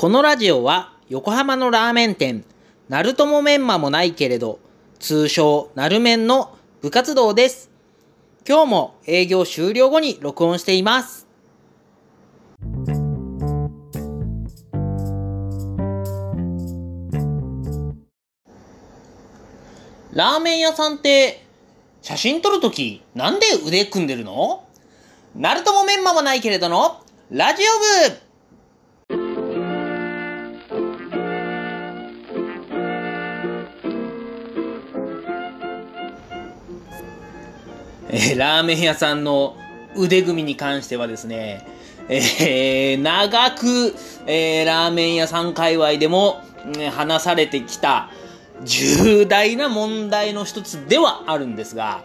このラジオは横浜のラーメン店、ナルトモメンマもないけれど、通称ナルメンの部活動です。今日も営業終了後に録音しています。ラーメン屋さんって写真撮るときなんで腕組んでるの？ナルトモメンマもないけれどのラジオ部えーラーメン屋さんの腕組みに関してはですね、えー長く、えーラーメン屋さん界隈でも、ね話されてきた重大な問題の一つではあるんですが、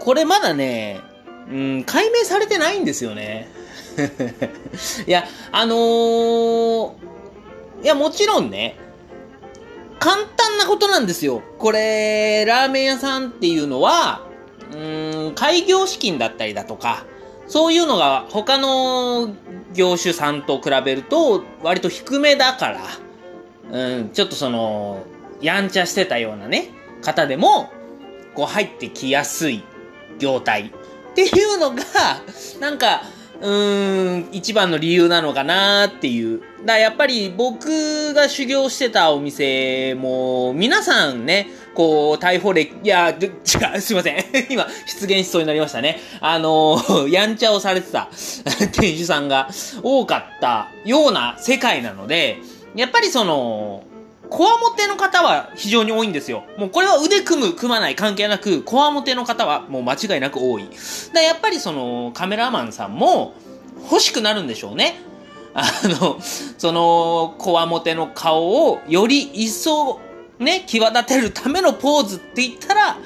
これまだね、うん、解明されてないんですよね。いや、あのーいや、もちろんね、簡単なことなんですよ。これ、ラーメン屋さんっていうのは、うーん、開業資金だったりだとか、そういうのが他の業種さんと比べると割と低めだから、うん、ちょっとその、やんちゃしてたようなね、方でも、こう入ってきやすい業態っていうのが、なんか、うーん、一番の理由なのかなっていう。だやっぱり僕が修行してたお店も、皆さんね、こう、逮捕歴、いや、違う、すいません。今、出現しそうになりましたね。あの、やんちゃをされてた 店主さんが多かったような世界なので、やっぱりその、コアモテの方は非常に多いんですよ。もうこれは腕組む、組まない関係なく、コアモテの方はもう間違いなく多い。だやっぱりそのカメラマンさんも欲しくなるんでしょうね。あの、その、コアモテの顔をより一層ね、際立てるためのポーズって言ったら、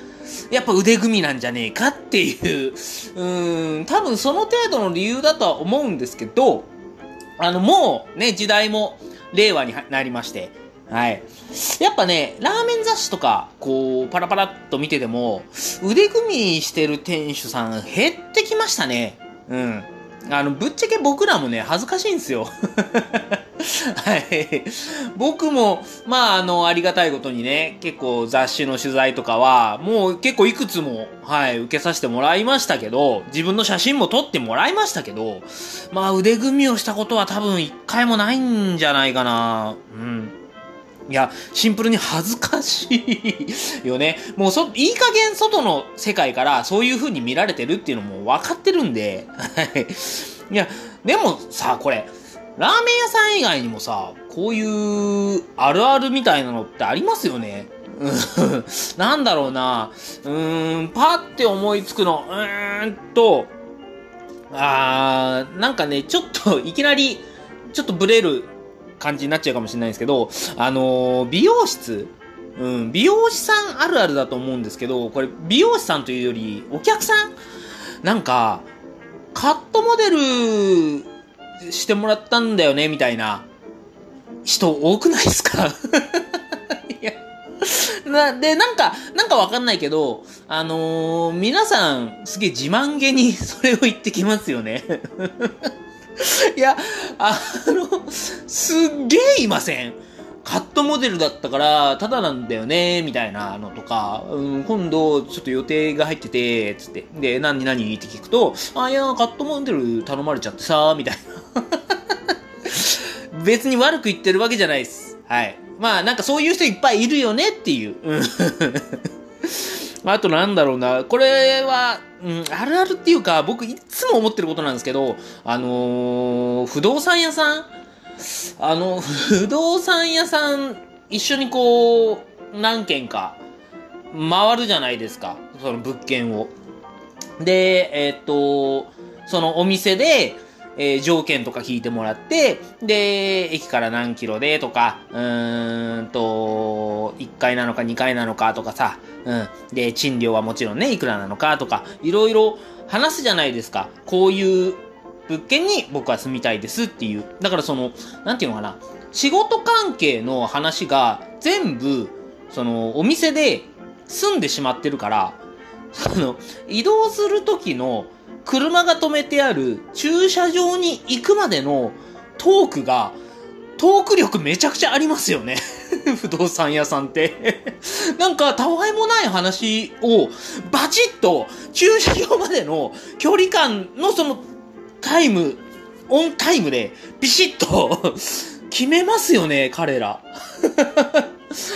やっぱ腕組みなんじゃねえかっていう、うーん、多分その程度の理由だとは思うんですけど、あの、もうね、時代も令和になりまして、はい。やっぱね、ラーメン雑誌とか、こう、パラパラっと見てても、腕組みしてる店主さん減ってきましたね。うん。あの、ぶっちゃけ僕らもね、恥ずかしいんですよ。はい。僕も、まあ、あの、ありがたいことにね、結構雑誌の取材とかは、もう結構いくつも、はい、受けさせてもらいましたけど、自分の写真も撮ってもらいましたけど、まあ、腕組みをしたことは多分一回もないんじゃないかな。うん。いや、シンプルに恥ずかしいよね。もうそ、いい加減外の世界からそういう風に見られてるっていうのも分かってるんで。いや、でもさ、これ、ラーメン屋さん以外にもさ、こういうあるあるみたいなのってありますよね。なんだろうな。うーん、パって思いつくの、うーんと、あー、なんかね、ちょっといきなり、ちょっとブレる感じになっちゃうかもしれないんですけど、あのー美容室うん、美容師さんあるあるだと思うんですけど、これ美容師さんというより、お客さんなんか、カットモデルしてもらったんだよね、みたいな人多くないですか？いや。な、で、なんか、なんかわかんないけど、あのー皆さん、すげえ自慢げにそれを言ってきますよね。いや、あの、すっげえいませんカットモデルだったから、ただなんだよね、みたいなのとか、うん、今度、ちょっと予定が入ってて、つって。で、何何って聞くと、あ、いや、カットモデル頼まれちゃってさ、みたいな。別に悪く言ってるわけじゃないです。はい。まあ、なんかそういう人いっぱいいるよねっていう。うんあとなんだろうな、これは、うん、あるあるっていうか、僕いつも思ってることなんですけど、あのー不動産屋さん？あの、不動産屋さん、一緒にこう、何軒か、回るじゃないですか。その物件を。で、えーっと、そのお店で、えー条件とか聞いてもらって、で、駅から何キロでとか、うーんと、1階なのか2階なのかとかさ、うん。で、賃料はもちろんね、いくらなのかとか、いろいろ話すじゃないですか。こういう物件に僕は住みたいですっていう。だからその、なんていうのかな。仕事関係の話が全部、その、お店で住んでしまってるから、その、移動する時の車が止めてある駐車場に行くまでのトークが、トーク力めちゃくちゃありますよね。不動産屋さんって なんか、たわいもない話を、バチッと、駐車場までの距離感のその、タイム、オンタイムで、ビシッと 決めますよね、彼ら。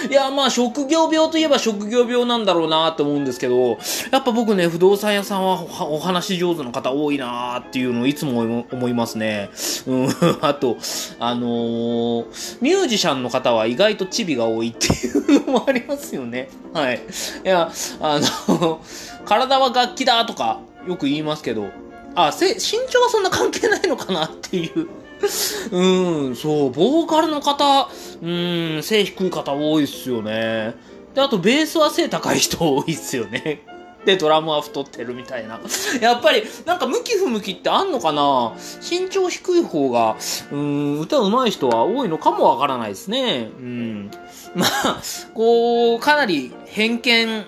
いや、まあ、職業病といえば職業病なんだろうなって思うんですけど、やっぱ僕ね、不動産屋さんはお話上手な方多いなっていうのをいつも思いますね。うん、あと、あのー、ミュージシャンの方は意外とチビが多いっていうのもありますよね。はい。いや、あの、体は楽器だとかよく言いますけど、あ、身長はそんな関係ないのかなっていううん、そう、ボーカルの方、うん、背低い方多いっすよね。で、あとベースは背高い人多いっすよね。で、ドラムは太ってるみたいな。やっぱり、なんか向き不向きってあんのかな？身長低い方が、うん、歌上手い人は多いのかもわからないですね。うん。まあ、こう、かなり偏見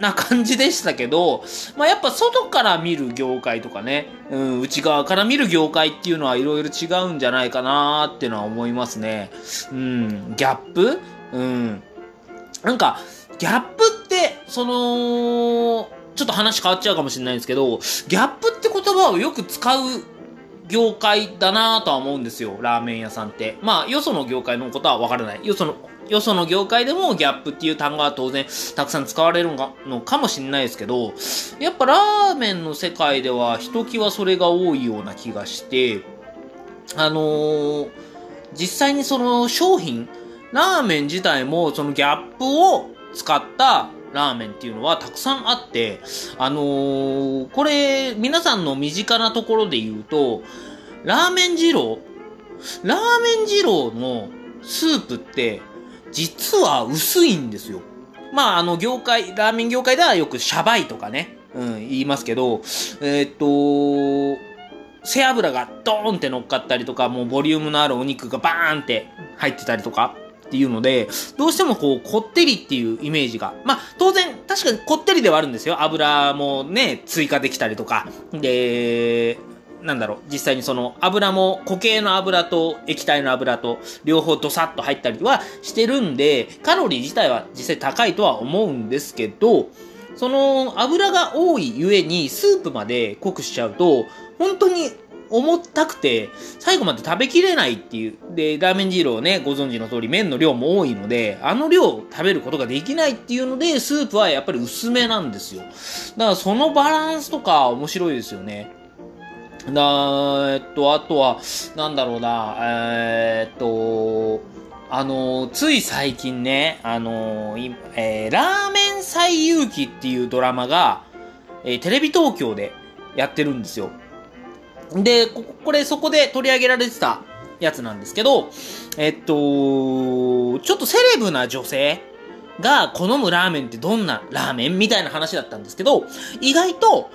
な感じでしたけど、まあ、やっぱ外から見る業界とかね、うん、内側から見る業界っていうのはいろいろ違うんじゃないかなっていうのは思いますね。うん、ギャップ？うん。なんか、ギャップって、その、ちょっと話変わっちゃうかもしれないんですけど、ギャップって言葉をよく使う業界だなとは思うんですよ、ラーメン屋さんって。まあ、よその業界のことはわからない。よそのよその業界でもギャップっていう単語は当然たくさん使われるのかもしれないですけど、やっぱラーメンの世界ではひときわそれが多いような気がして、あのー、実際にその商品、ラーメン自体もそのギャップを使ったラーメンっていうのはたくさんあって、あのー、これ、皆さんの身近なところで言うと、ラーメン二郎ラーメン二郎のスープって実は薄いんですよ。まあ、あの、業界、ラーメン業界ではよくシャバいとかね、うん、言いますけど、えー、っと、背脂がドーンって乗っかったりとか、もうボリュームのあるお肉がバーンって入ってたりとか、っていうので、どうしてもこう、こってりっていうイメージが。まあ、当然、確かにこってりではあるんですよ。油もね、追加できたりとか。で、なんだろう、実際にその油も固形の油と液体の油と両方ドサッと入ったりはしてるんで、カロリー自体は実際高いとは思うんですけど、その油が多いゆえにスープまで濃くしちゃうと、本当に重たくて、最後まで食べきれないっていう。で、ラーメン二郎ね、ご存知の通り麺の量も多いので、あの量を食べることができないっていうので、スープはやっぱり薄めなんですよ。だからそのバランスとか面白いですよね。なえっと、あとは、なんだろうな、えー、っと、あの、つい最近ね、あの、えー、ラーメン最遊記っていうドラマが、えー、テレビ東京でやってるんですよ。で、ここれそこで取り上げられてたやつなんですけど、えっと、ちょっとセレブな女性が好むラーメンってどんなラーメンみたいな話だったんですけど、意外と、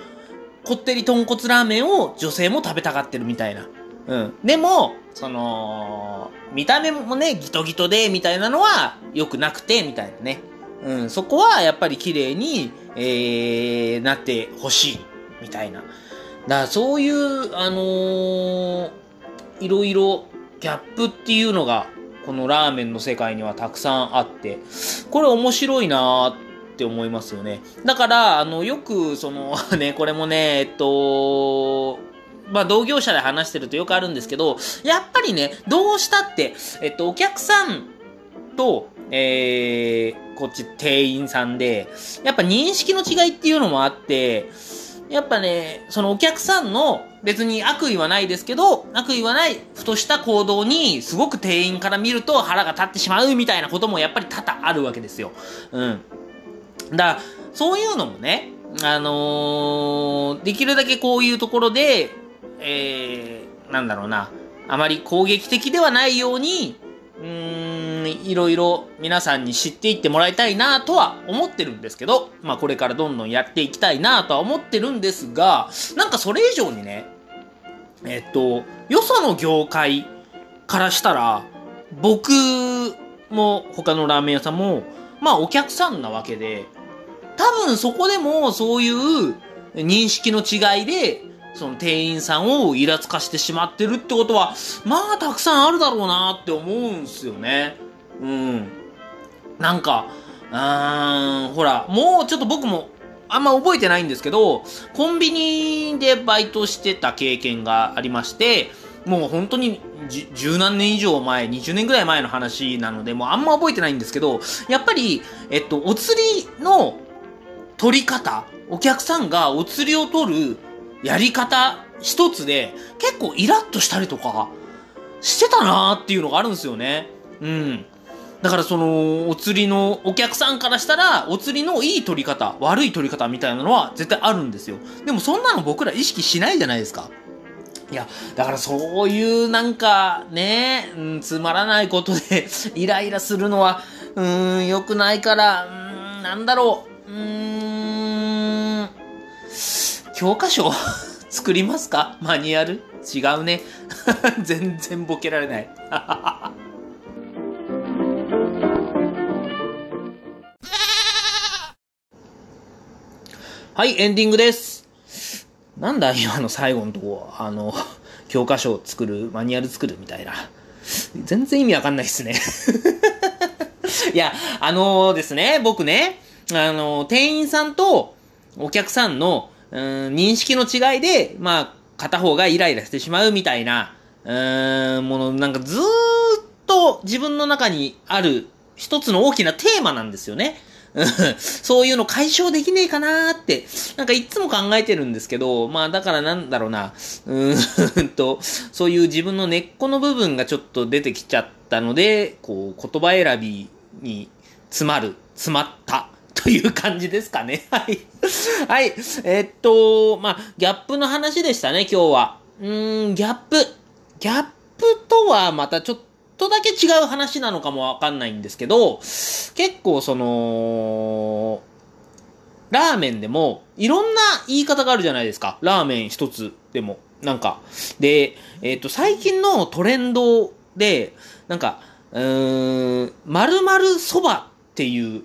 こってり豚骨ラーメンを女性も食べたがってるみたいな。うん。でも、その、見た目もね、ギトギトで、みたいなのは良くなくて、みたいなね。うん。そこはやっぱり綺麗に、えー、なってほしい、みたいな。だからそういう、あのー、いろいろギャップっていうのが、このラーメンの世界にはたくさんあって、これ面白いなーって思いますよね。だから、あの、よく、その、ね、これもね、えっと、まあ、同業者で話してるとよくあるんですけど、やっぱりね、どうしたって、えっと、お客さんと、えー、こっち店員さんで、やっぱ認識の違いっていうのもあって、やっぱね、そのお客さんの別に悪意はないですけど、悪意はないふとした行動にすごく店員から見ると腹が立ってしまうみたいなこともやっぱり多々あるわけですよ。うん。だそういうのもね、あのー、できるだけこういうところで、えー、なんだろうな、あまり攻撃的ではないように、うーん、いろいろ皆さんに知っていってもらいたいなとは思ってるんですけど、まあこれからどんどんやっていきたいなとは思ってるんですが、なんかそれ以上にね、えっと、よその業界からしたら、僕も他のラーメン屋さんも、まあお客さんなわけで、多分そこでもそういう認識の違いで、その店員さんをイラつかしてしまってるってことは、まあたくさんあるだろうなって思うんすよね。うん。なんか、うーん、ほら、もうちょっと僕もあんま覚えてないんですけど、コンビニでバイトしてた経験がありまして、もう本当に十何年以上前、20年ぐらい前の話なので、もうあんま覚えてないんですけど、やっぱり、えっと、お釣りの取り方、お客さんがお釣りを取るやり方一つで、結構イラッとしたりとか、してたなーっていうのがあるんですよね。うん。だからその、お釣りの、お客さんからしたら、お釣りのいい取り方、悪い取り方みたいなのは絶対あるんですよ。でもそんなの僕ら意識しないじゃないですか。いや、だからそういうなんかね、うん、つまらないことでイライラするのは、うーん、良くないから、うーん、なんだろう、うん、教科書 作りますか？マニュアル？違うね。全然ボケられない。はい、エンディングです。なんだ、今の最後のとこ、あの、教科書を作る、マニュアル作るみたいな。全然意味わかんないっすね。いや、あのー、ですね、僕ね、あのー、店員さんとお客さんの、うん、認識の違いで、まあ、片方がイライラしてしまうみたいな、うーん、もの、なんかずーっと自分の中にある一つの大きなテーマなんですよね。そういうの解消できねえかなーって、なんかいつも考えてるんですけど、まあだからなんだろうな、うーんと、そういう自分の根っこの部分がちょっと出てきちゃったので、こう、言葉選びに詰まる、詰まったという感じですかね。はい。はい。え、っと、まあ、ギャップの話でしたね、今日は。うーん、ギャップ。ギャップとはまたちょっとだけ違う話なのかもわかんないんですけど、結構その、ラーメンでも、いろんな言い方があるじゃないですか。ラーメン一つでも。なんか。で、えっ、と、最近のトレンドで、なんか、うーん、〇〇そばっていう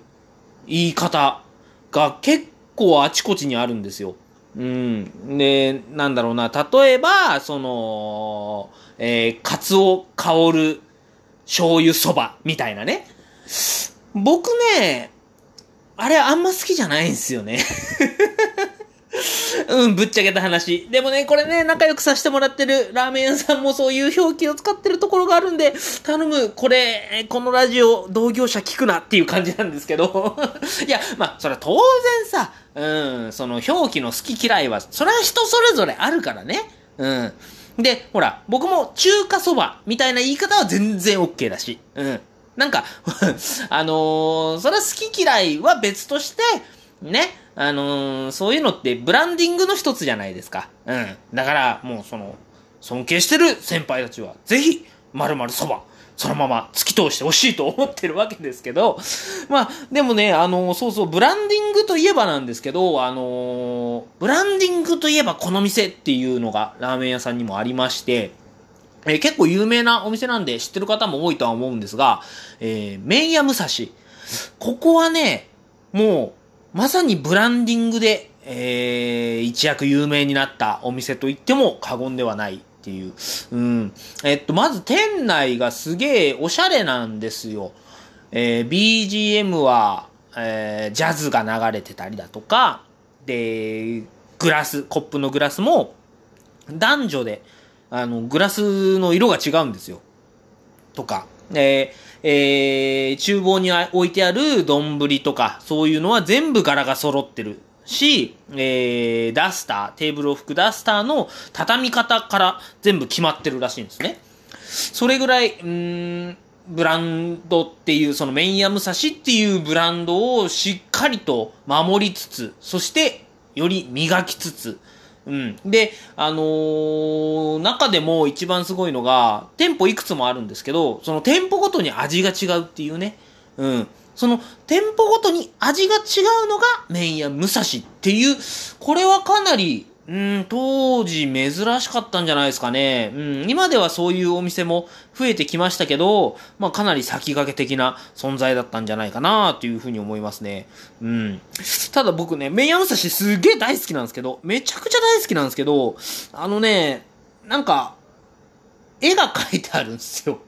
言い方が結構あちこちにあるんですよ。うん。で、なんだろうな、例えば、その、えー、カツオ香る醤油そばみたいなね。僕ね、あれあんま好きじゃないんですよね。うん、ぶっちゃけた話。でもね、これね、仲良くさせてもらってるラーメン屋さんもそういう表記を使ってるところがあるんで、頼む、これ、このラジオ、同業者聞くなっていう感じなんですけど。いや、まあ、それは当然さ、うん、その表記の好き嫌いは、それは人それぞれあるからね。うん。で、ほら、僕も中華そばみたいな言い方は全然 OK だし。うん。なんか あのー、それは好き嫌いは別として、ね、あのー、そういうのってブランディングの一つじゃないですか。うん。だから、もうその、尊敬してる先輩たちは、ぜひ、〇〇そば、そのまま突き通してほしいと思ってるわけですけど、まあ、でもね、あのー、そうそう、ブランディングといえばなんですけど、あのー、ブランディングといえばこの店っていうのがラーメン屋さんにもありまして、えー、結構有名なお店なんで知ってる方も多いとは思うんですが、えー、麺屋武蔵。ここはね、もう、まさにブランディングで、えー、一躍有名になったお店と言っても過言ではないっていう。うん。えっと、まず店内がすげえおしゃれなんですよ。えー、BGM は、えー、ジャズが流れてたりだとか、で、グラス、コップのグラスも、男女で、あの、グラスの色が違うんですよ。とか、えー、えー、厨房に置いてある丼とか、そういうのは全部柄が揃ってるし、えー、ダスター、テーブルを拭くダスターの畳み方から全部決まってるらしいんですね。それぐらい、うん、ブランドっていう、そのメインヤムサシっていうブランドをしっかりと守りつつ、そしてより磨きつつ、うん。で、あのー、中でも一番すごいのが、店舗いくつもあるんですけど、その店舗ごとに味が違うっていうね。うん。その店舗ごとに味が違うのが麺屋武蔵っていう、これはかなりうん、当時珍しかったんじゃないですかね。うん、今ではそういうお店も増えてきましたけど、まあかなり先駆け的な存在だったんじゃないかなというふうに思いますね。うん。ただ僕ね、麺屋武蔵すげえ大好きなんですけど、めちゃくちゃ大好きなんですけど、あのね、なんか、絵が描いてあるんですよ。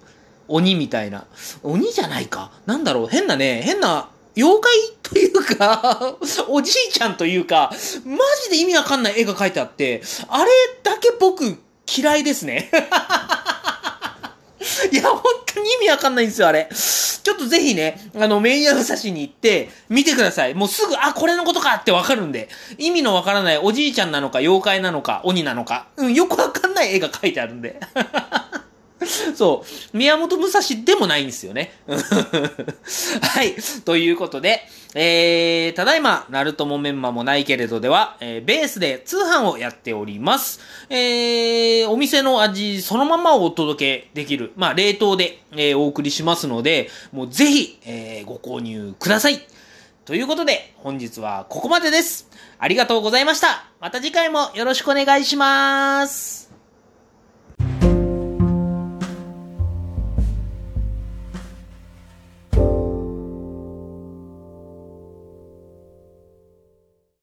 鬼みたいな。鬼じゃないか。なんだろう、変なね、変な、妖怪というか、おじいちゃんというか、マジで意味わかんない絵が描いてあって、あれだけ僕嫌いですね。いや、本当に意味わかんないんですよ、あれ。ちょっとぜひね、あの、メイヤ武蔵に行って、見てください。もうすぐ、あ、これのことかってわかるんで。意味のわからないおじいちゃんなのか、妖怪なのか、鬼なのか。うん、よくわかんない絵が描いてあるんで。そう。宮本武蔵でもないんですよね。はい。ということで、えー、ただいま、ナルトもメンマもないけれどでは、えー、ベースで通販をやっております。えー、お店の味そのままをお届けできる、まあ、冷凍で、えー、お送りしますので、もうぜひ、えー、ご購入ください。ということで、本日はここまでです。ありがとうございました。また次回もよろしくお願いします。